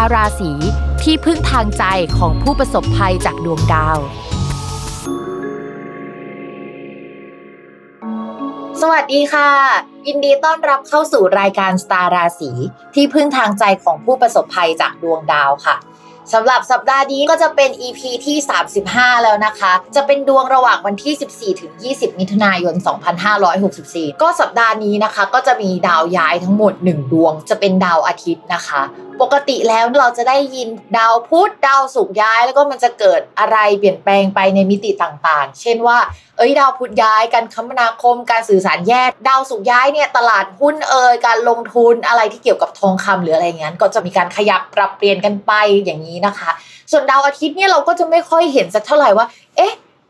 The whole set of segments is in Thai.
าราศีที่พึ่งทางใจของผู้ประสบภัยจากดวงดาว สวัสดีค่ะ ยินดีต้อนรับเข้าสู่รายการสตาร์ราศีที่พึ่งทางใจของผู้ประสบภัยจากดวงดาวค่ะสำหรับสัปดาห์นี้ก็จะเป็น EP ที่ 35 แล้วนะคะ จะเป็นดวงระหว่างวันที่ 14 ถึง 20 มิถุนายน 2564 ก็สัปดาห์นี้นะคะ ก็จะมีดาวย้ายทั้งหมด 1 ดวง จะเป็นดาวอาทิตย์นะคะ ปกติแล้วเราจะได้ยินดาวพุธดาวศุกร์ย้าย แล้วก็มันจะเกิดอะไรเปลี่ยนแปลงไปในมิติต่างๆ เช่นว่า เอ้ยดาวพุธย้ายการคมนาคม การสื่อสารแยกดาวศุกร์ย้ายเนี่ยตลาดหุ้นเอ่ยการลงทุนอะไรที่เกี่ยวกับทองคำหรืออะไรเงี้ยก็จะมีการขยับปรับเปลี่ยนกันไปอย่างนี้นะคะ ส่วนดาวอาทิตย์เนี่ยเราก็จะไม่ค่อยเห็นสักเท่าไหร่ว่า เอ๊ะ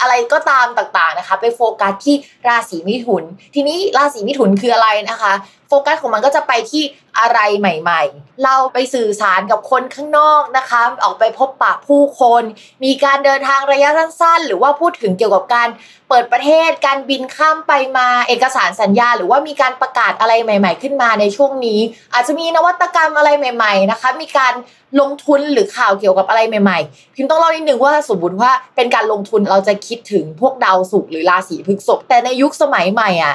อะไรก็ตามต่างๆนะคะ ไปโฟกัสที่ราศีมิถุน ทีนี้ราศีมิถุนคืออะไรนะคะโฟกัสของมันก็จะไปที่อะไรใหม่ ๆ เราไปสื่อสารกับคนข้างนอกนะคะ ออกไปพบปะผู้คน มีการเดินทางระยะสั้นๆ หรือว่าพูดถึงเกี่ยวกับการเปิดประเทศ การบินข้ามไปมาเอกสารสัญญา หรือว่ามีการประกาศอะไรใหม่ ๆ ขึ้นมาในช่วงนี้ อาจจะมีนวัตกรรมอะไรใหม่ ๆ นะคะ มีการลงทุนหรือข่าวเกี่ยวกับอะไรใหม่ๆ พิมต้องเล่านิดนึงว่าสมมติว่าเป็นการลงทุนเราจะคิดถึงพวกดาวศุกร์หรือราศีพฤษภแต่ในยุคสมัยใหม่อะ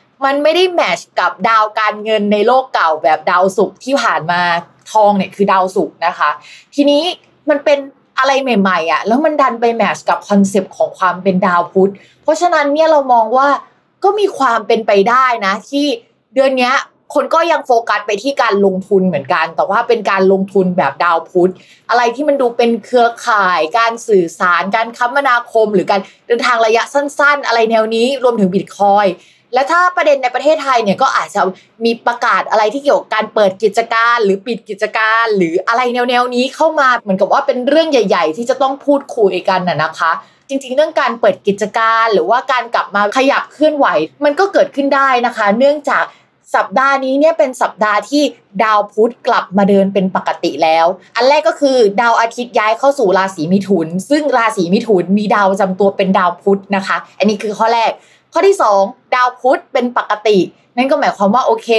มันไม่ได้แมชกับดาวการเงินในโลกเก่าแบบดาวศุกร์ที่ผ่านมาทองเนี่ยคือดาวศุกร์นะคะ ทีนี้มันเป็นอะไรใหม่ๆอะแล้วมันดันไป match กับ concept ของความเป็นดาวพุธเพราะฉะนั้นเนี่ยเรามองว่าก็มีความเป็นไปได้นะ ที่เดือนนี้คนก็ยังโฟกัสไปที่การลงทุนเหมือนกัน แต่ว่าเป็นการลงทุนแบบดาวพุธ อะไรที่มันดูเป็นเครือข่าย การสื่อสาร การคมนาคม หรือการเดินทางระยะสั้น ๆ อะไรแนวนี้รวมถึงบิตคอยน์ และถ้าประเด็นในประเทศไทยเนี่ยก็อาจจะมีประกาศอะไรที่เกี่ยวกับการเปิดกิจการหรือปิดกิจการ หรืออะไรแนวๆนี้เข้ามาเหมือนกับว่าเป็นเรื่องใหญ่ ๆ ที่จะต้องพูดคุยกันน่ะนะคะ จริงๆ เรื่องการเปิดกิจการหรือว่าการกลับมาขยับเคลื่อนไหว มันก็เกิดขึ้นได้นะคะ เนื่องจากสัปดาห์นี้เนี่ยเป็นสัปดาห์ที่ดาวพุธกลับมาเดินเป็นปกติแล้ว อันแรกก็คือดาวอาทิตย์ย้ายเข้าสู่ราศีมิถุน ซึ่งราศีมิถุนมีดาวจำตัวเป็นดาวพุธนะคะ อันนี้คือข้อแรก ข้อที่ 2 ดาวพุธเป็นปกติ นั่นก็หมายความว่าโอเค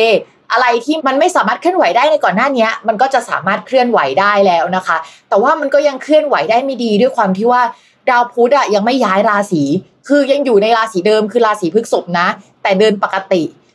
อะไรที่มันไม่สามารถเคลื่อนไหวได้ในก่อนหน้านี้มันก็จะสามารถเคลื่อนไหวได้แล้วนะคะ แต่ว่ามันก็ยังเคลื่อนไหวได้ไม่ดีด้วยความที่ว่าดาวพุธอะยังไม่ย้ายราศี คือยังอยู่ในราศีเดิมคือราศีพฤษภนะ แต่เดินปกติ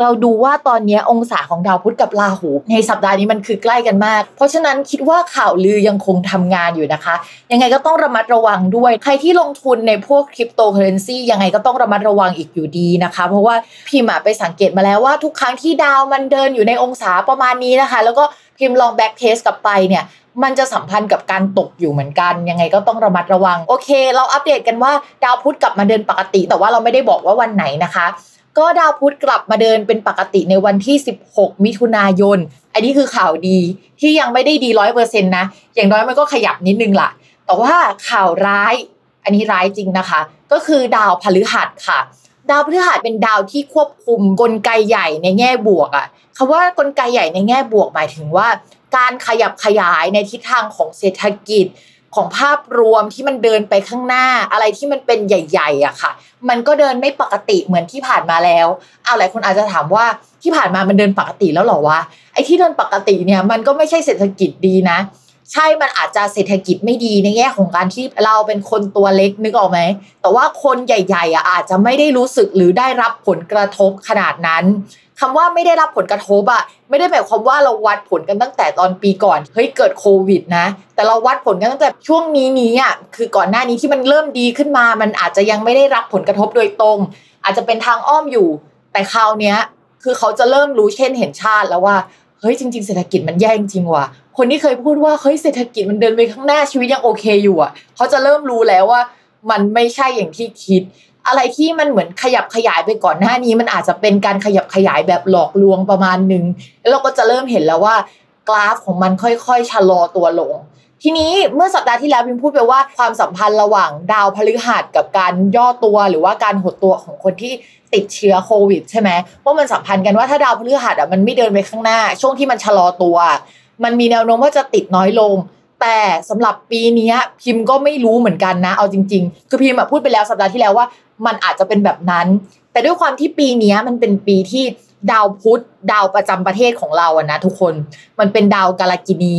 เราดูว่าตอนนี้องศาของดาวพุธกับราหู ในสัปดาห์นี้มันคือใกล้กันมาก เพราะฉะนั้นคิดว่าข่าวลือยังคงทำงานอยู่นะคะ ยังไงก็ต้องระมัดระวังด้วย ใครที่ลงทุนในพวกคริปโตเคอเรนซียังไงก็ต้องระมัดระวังอีกอยู่ดีนะคะ เพราะว่าพิมพ์ไปสังเกตมาแล้วว่าทุกครั้งที่ดาวมันเดินอยู่ในองศาประมาณนี้นะคะ แล้วก็พิมพ์ลอง backtest กลับไปเนี่ยมันจะสัมพันธ์กับการตกอยู่เหมือนกัน ยังไงก็ต้องระมัดระวัง โอเค เราอัปเดตกันว่าดาวพุธกลับมาเดินปกติ แต่ว่าเราไม่ได้บอกว่าวันไหนนะคะ ก็ดาวพุธกลับมาเดินเป็นปกติในวันที่ 16 มิถุนายน อันนี้คือข่าวดีที่ยังไม่ได้ดีร้อยเปอร์เซ็นต์นะ อย่างน้อยมันก็ขยับนิดนึงล่ะ แต่ว่าข่าวร้าย อันนี้ร้ายจริงนะคะ ก็คือดาวพฤหัสค่ะ ดาวพฤหัสเป็นดาวที่ควบคุมกลไกใหญ่ในแง่บวกอะคำว่ากลไกใหญ่ในแง่บวกหมายถึงว่า การขยับขยายในทิศทางของเศรษฐกิจของภาพรวมที่มันเดินไปข้างหน้าอะไรที่มันเป็นใหญ่ๆอะค่ะ มันก็เดินไม่ปกติเหมือนที่ผ่านมาแล้วเอาหลายคนอาจจะถามว่าที่ผ่านมามันเดินปกติแล้วหรอวะไอ้ที่เดินปกติเนี่ยมันก็ไม่ใช่เศรษฐกิจดีนะ ใช่มันอาจจะเศรษฐกิจไม่ดีในแง่ของการที่เราเป็นคนตัวเล็กนึกออกไหม แต่ว่าคนใหญ่ๆอะอาจจะไม่ได้รู้สึกหรือได้รับผลกระทบขนาดนั้นคำว่าไม่ได้รับผลกระทบอะไม่ได้หมายความว่าเราวัดผลกันตั้งแต่ตอนปีก่อนเฮ้ยเกิดโควิดนะ แต่เราวัดผลกันตั้งแต่ช่วงนี้นี้อะคือก่อนหน้านี้ที่มันเริ่มดีขึ้นมา มันอาจจะยังไม่ได้รับผลกระทบโดยตรง อาจจะเป็นทางอ้อมอยู่ แต่คราวเนี้ยคือเขาจะเริ่มรู้เช่นเห็นชาติแล้วว่า เฮ้ยจริง ๆเศรษฐกิจมันแย่จริงว่ะคนที่เคยพูดว่าเฮ้ยเศรษฐกิจมันเดินไปข้างหน้าชีวิตยังโอเคอยู่อะเขาจะเริ่มรู้แล้วว่า มันไม่ใช่อย่างที่คิด อะไรที่มันเหมือนขยับขยายไปก่อนหน้านี้ มันอาจจะเป็นการขยับขยายแบบหลอกลวงประมาณหนึ่งแล้วเราก็จะเริ่มเห็นแล้วว่ากราฟของมันค่อยๆชะลอตัวลง ทีนี้เมื่อสัปดาห์ที่แล้วพิมพูดไปว่าความสัมพันธ์ระหว่างดาวพฤหัสกับการย่อตัวหรือว่าการหดตัวของคนที่ติดเชื้อโควิดใช่ไหมว่ามันสัมพันธ์กันว่าถ้าดาวพฤหัสอะมันไม่เดินไปข้างหน้า ช่วงที่มันชะลอตัว มันมีแนวโน้มว่าจะติดน้อยลง แต่สำหรับปีนี้พิมพ์ก็ไม่รู้เหมือนกันนะ เอาจริง ๆ คือพิมพ์พูดไปแล้วสัปดาห์ที่แล้วว่า มันอาจจะเป็นแบบนั้น แต่ด้วยความที่ปีนี้มันเป็นปีที่ดาวพุธดาวประจำประเทศของเราอะนะทุกคนมันเป็นดาวกาลกินี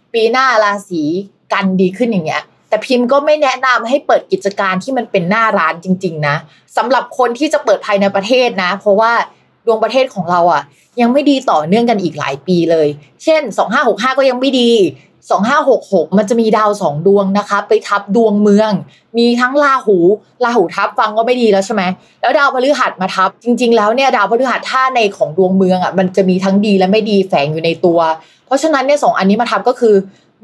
ปีหน้าราศีกันดีขึ้นอย่างเงี้ยแต่พิมพ์ก็ไม่แนะนำให้เปิดกิจการที่มันเป็นหน้าร้านจริง ๆ นะสำหรับคนที่จะเปิดภายในประเทศนะ เพราะว่าดวงประเทศของเราอะ ยังไม่ดีต่อเนื่องกันอีกหลายปีเลย เช่น 2565 ก็ยังไม่ดี 2566 มันจะมีดาวสองดวงนะคะ ไปทับดวงเมือง มีทั้งราหูราหูทับฟังก็ไม่ดีแล้วใช่ไหมแล้วดาวพฤหัสมาทับ จริง ๆ แล้วเนี่ยดาวพฤหัสท่าในของดวงเมืองอะมันจะมีทั้งดีและไม่ดีแฝงอยู่ในตัว ราะฉะนั้นเนี่ยสองอันนี้มาทับก็คือ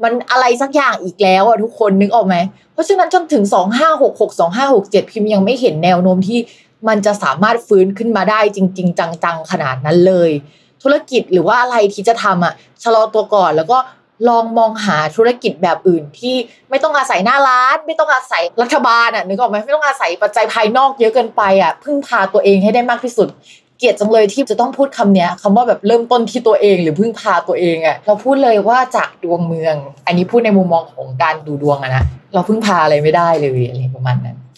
มันอะไรสักอย่างอีกแล้วอะทุกคนนึกออกไหม เพราะฉะนั้นจนถึง 2566 2567 พิมพ์ยังไม่เห็นแนวโน้มที่มันจะสามารถฟื้นขึ้นมาได้จริง ๆ จังๆขนาดนั้นเลย ธุรกิจหรือว่าอะไรที่จะทำอะชะลอตัวก่อนแล้วก็ลองมองหาธุรกิจแบบอื่นที่ไม่ต้องอาศัยหน้าร้าน ไม่ต้องอาศัยรัฐบาลอะนึกออกไหมไม่ต้องอาศัยปัจจัยภายนอกเยอะเกินไปอะพึ่งพาตัวเองให้ได้มากที่สุด เกลียดจังเลยที่จะต้องพูดคำเนี้ยคำว่าแบบเริ่มต้นที่ตัวเองหรือพึ่งพาตัวเองอะเราพูดเลยว่าจากดวงเมือง อันนี้พูดในมุมมองของการดูดวงอะนะเราพึ่งพาอะไรไม่ได้เลยอะไรประมาณนั้น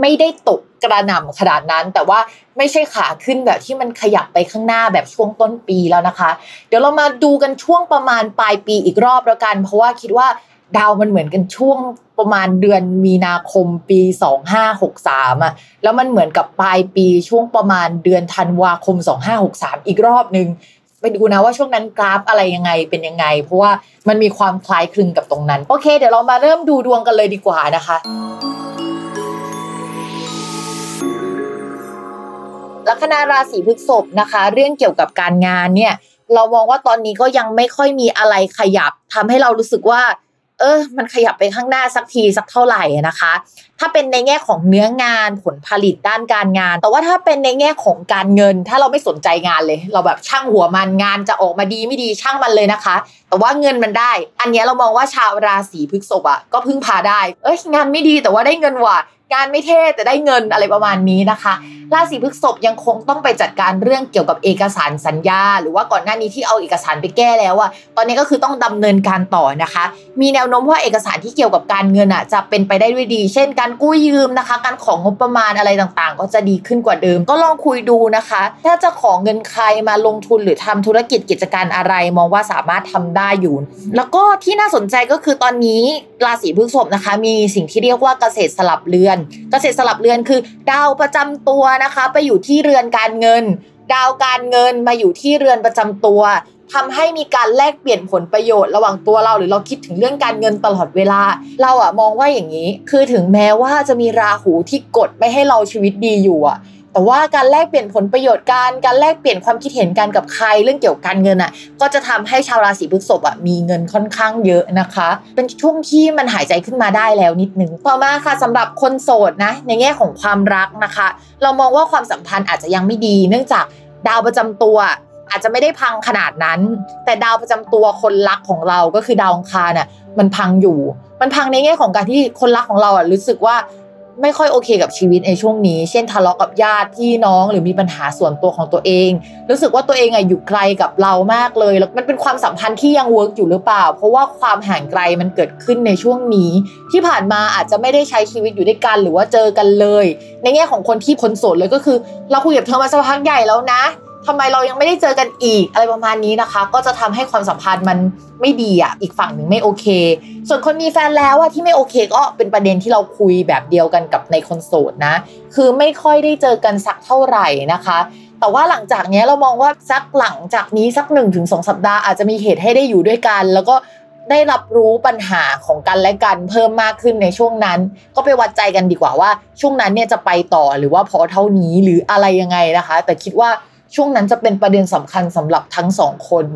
ไม่ได้ตกกระหน่ำขนาดนั้น แต่ว่าไม่ใช่ขาขึ้นแบบที่มันขยับไปข้างหน้าแบบช่วงต้นปีแล้วนะคะ เดี๋ยวเรามาดูกันช่วงประมาณปลายปีอีกรอบแล้วกัน เพราะว่าคิดว่าดาวมันเหมือนกันช่วงประมาณเดือนมีนาคมปี 2563อะแล้วมันเหมือนกับปลายปีช่วงประมาณเดือนธันวาคม 2563 อีกรอบหนึ่งไปดูนะว่าช่วงนั้นกราฟอะไรยังไงเป็นยังไง เพราะว่ามันมีความคล้ายคลึงกับตรงนั้น โอเค เดี๋ยวเรามาเริ่มดูดวงกันเลยดีกว่านะคะ ลัคนาราศีพฤษภนะคะ เรื่องเกี่ยวกับการงานเนี่ย เรามองว่าตอนนี้ก็ยังไม่ค่อยมีอะไรขยับทำให้เรารู้สึกว่า เออมันขยับไปข้างหน้าสักทีสักเท่าไหร่นะคะ ถ้าเป็นในแง่ของเนื้องานผลผลิตด้านการงาน แต่ว่าถ้าเป็นในแง่ของการเงิน ถ้าเราไม่สนใจงานเลย เราแบบช่างหัวมันงานจะออกมาดีไม่ดีช่างมันเลยนะคะ แต่ว่าเงินมันได้ อันนี้เรามองว่าชาวราศีพฤษภอะก็พึ่งพาได้ เอ้ยงานไม่ดีแต่ว่าได้เงินว่ะงานไม่เท่แต่ได้เงินอะไรประมาณนี้นะคะราศีพฤษภยังคงต้องไปจัดการเรื่องเกี่ยวกับเอกสารสัญญา หรือว่าก่อนหน้านี้ที่เอาเอกสารไปแก้แล้วอะตอนนี้ก็คือต้องดำเนินการต่อนะคะ มีแนวโน้มว่าเอกสารที่เกี่ยวกับการเงินอะจะเป็นไปได้ด้วยดี เช่นการกู้ยืมนะคะ การของงบประมาณอะไรต่างๆ ก็จะดีขึ้นกว่าเดิม ก็ลองคุยดูนะคะ ถ้าจะขอเงินใครมาลงทุนหรือทำธุรกิจกิจการอะไร มองว่าสามารถทำได้อยู่ แล้วก็ที่น่าสนใจก็คือตอนนี้ราศีพฤษภนะคะ มีสิ่งที่เรียกว่าเกษตรสลับเรือน เกษตรสลับเรือนคือดาวประจำตัวนะคะ ไปอยู่ที่เรือนการเงินดาวการเงินมาอยู่ที่เรือนประจำตัว ทำให้มีการแลกเปลี่ยนผลประโยชน์ ระหว่างตัวเราหรือเราคิดถึงเรื่องการเงินตลอดเวลา เราอะมองว่าอย่างนี้ คือถึงแม้ว่าจะมีราหูที่กดไม่ให้เราชีวิตดีอยู่อะแต่ว่าการแลกเปลี่ยนผลประโยชน์การการแลกเปลี่ยนความคิดเห็นกันกับใครเรื่องเกี่ยวกับการเงินอะ ก็จะทำให้ชาวราศีพฤษภอะมีเงินค่อนข้างเยอะนะคะ เป็นช่วงที่มันหายใจขึ้นมาได้แล้วนิดนึงต่อมาค่ะสำหรับคนโสดนะ ในแง่ของความรักนะคะ เรามองว่าความสัมพันธ์อาจจะยังไม่ดี เนื่องจากดาวประจำตัว อาจจะไม่ได้พังขนาดนั้น แต่ดาวประจำตัวคนรักของเราก็คือดาวองคารน่ะมันพังอยู่ มันพังในแง่ของการที่คนรักของเราอะรู้สึกว่าไม่ค่อยโอเคกับชีวิตในช่วงนี้ เช่นทะเลาะกับญาติพี่น้องหรือมีปัญหาส่วนตัวของตัวเอง รู้สึกว่าตัวเองอะอยู่ไกลกับเรามากเลย แล้วมันเป็นความสัมพันธ์ที่ยังเวิร์กอยู่หรือเปล่า เพราะว่าความห่างไกลมันเกิดขึ้นในช่วงนี้ ที่ผ่านมาอาจจะไม่ได้ใช้ชีวิตอยู่ด้วยกันหรือว่าเจอกันเลย ในแง่ของคนที่คนโสดเลยก็คือ เราคุยกับเธอมาสักพักใหญ่แล้วนะ ทำไมเรายังไม่ได้เจอกันอีกอะไรประมาณนี้นะคะ ก็จะทำให้ความสัมพันธ์มันไม่ดีอะอีกฝั่งหนึ่งไม่โอเค ส่วนคนมีแฟนแล้วอะที่ไม่โอเค ก็เป็นประเด็นที่เราคุยแบบเดียวกันกับในคนโสดนะ คือไม่ค่อยได้เจอกันสักเท่าไหร่นะคะ แต่ว่าหลังจากนี้เรามองว่าสักหลังจากนี้สักหนึ่งถึงสองสัปดาห์อาจจะมีเหตุให้ได้อยู่ด้วยกัน แล้วก็ได้รับรู้ปัญหาของกันและกันเพิ่มมากขึ้นในช่วงนั้น ก็ไปวัดใจกันดีกว่าว่า ช่วงนั้นเนี่ยจะไปต่อหรือว่าพอเท่านี้หรืออะไรยังไงนะคะ แต่คิดว่า ช่วงนั้นจะเป็นประเด็นสำคัญสำหรับทั้งสองคน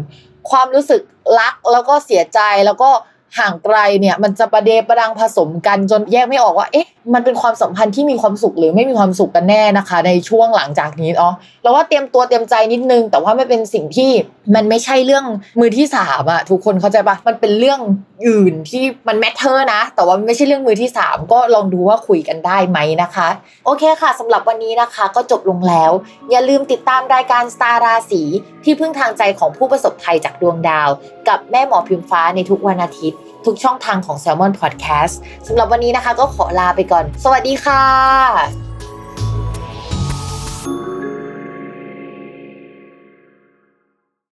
ความรู้สึกรักแล้วก็เสียใจแล้วก็ ห่างไกลเนี่ยมันจะประเดประดังผสมกันจนแยกไม่ออกว่าเอ๊ะมันเป็นความสัมพันธ์ที่มีความสุขหรือไม่มีความสุขกันแน่นะคะ ในช่วงหลังจากนี้เนาะเราว่าเตรียมตัวเตรียมใจนิดนึง แต่ว่าไม่เป็นสิ่งที่มันไม่ใช่เรื่องมือที่สามอะทุกคนเข้าใจปะมันเป็นเรื่องอื่นที่มันแมทเทอร์นะ แต่ว่าไม่ใช่เรื่องมือที่สามก็ลองดูว่าคุยกันได้ไหมนะคะ โอเคค่ะสำหรับวันนี้นะคะ ก็จบลงแล้ว อย่าลืมติดตามรายการสตาราศีที่พึ่งทางใจของผู้ประสบภัยจากดวงดาว กับแม่หมอพิมฟ้าในทุกวันอาทิตย์ ทุกช่องทางของ Salmon Podcast สำหรับวันนี้นะคะก็ขอลาไปก่อน สวัสดีค่ะ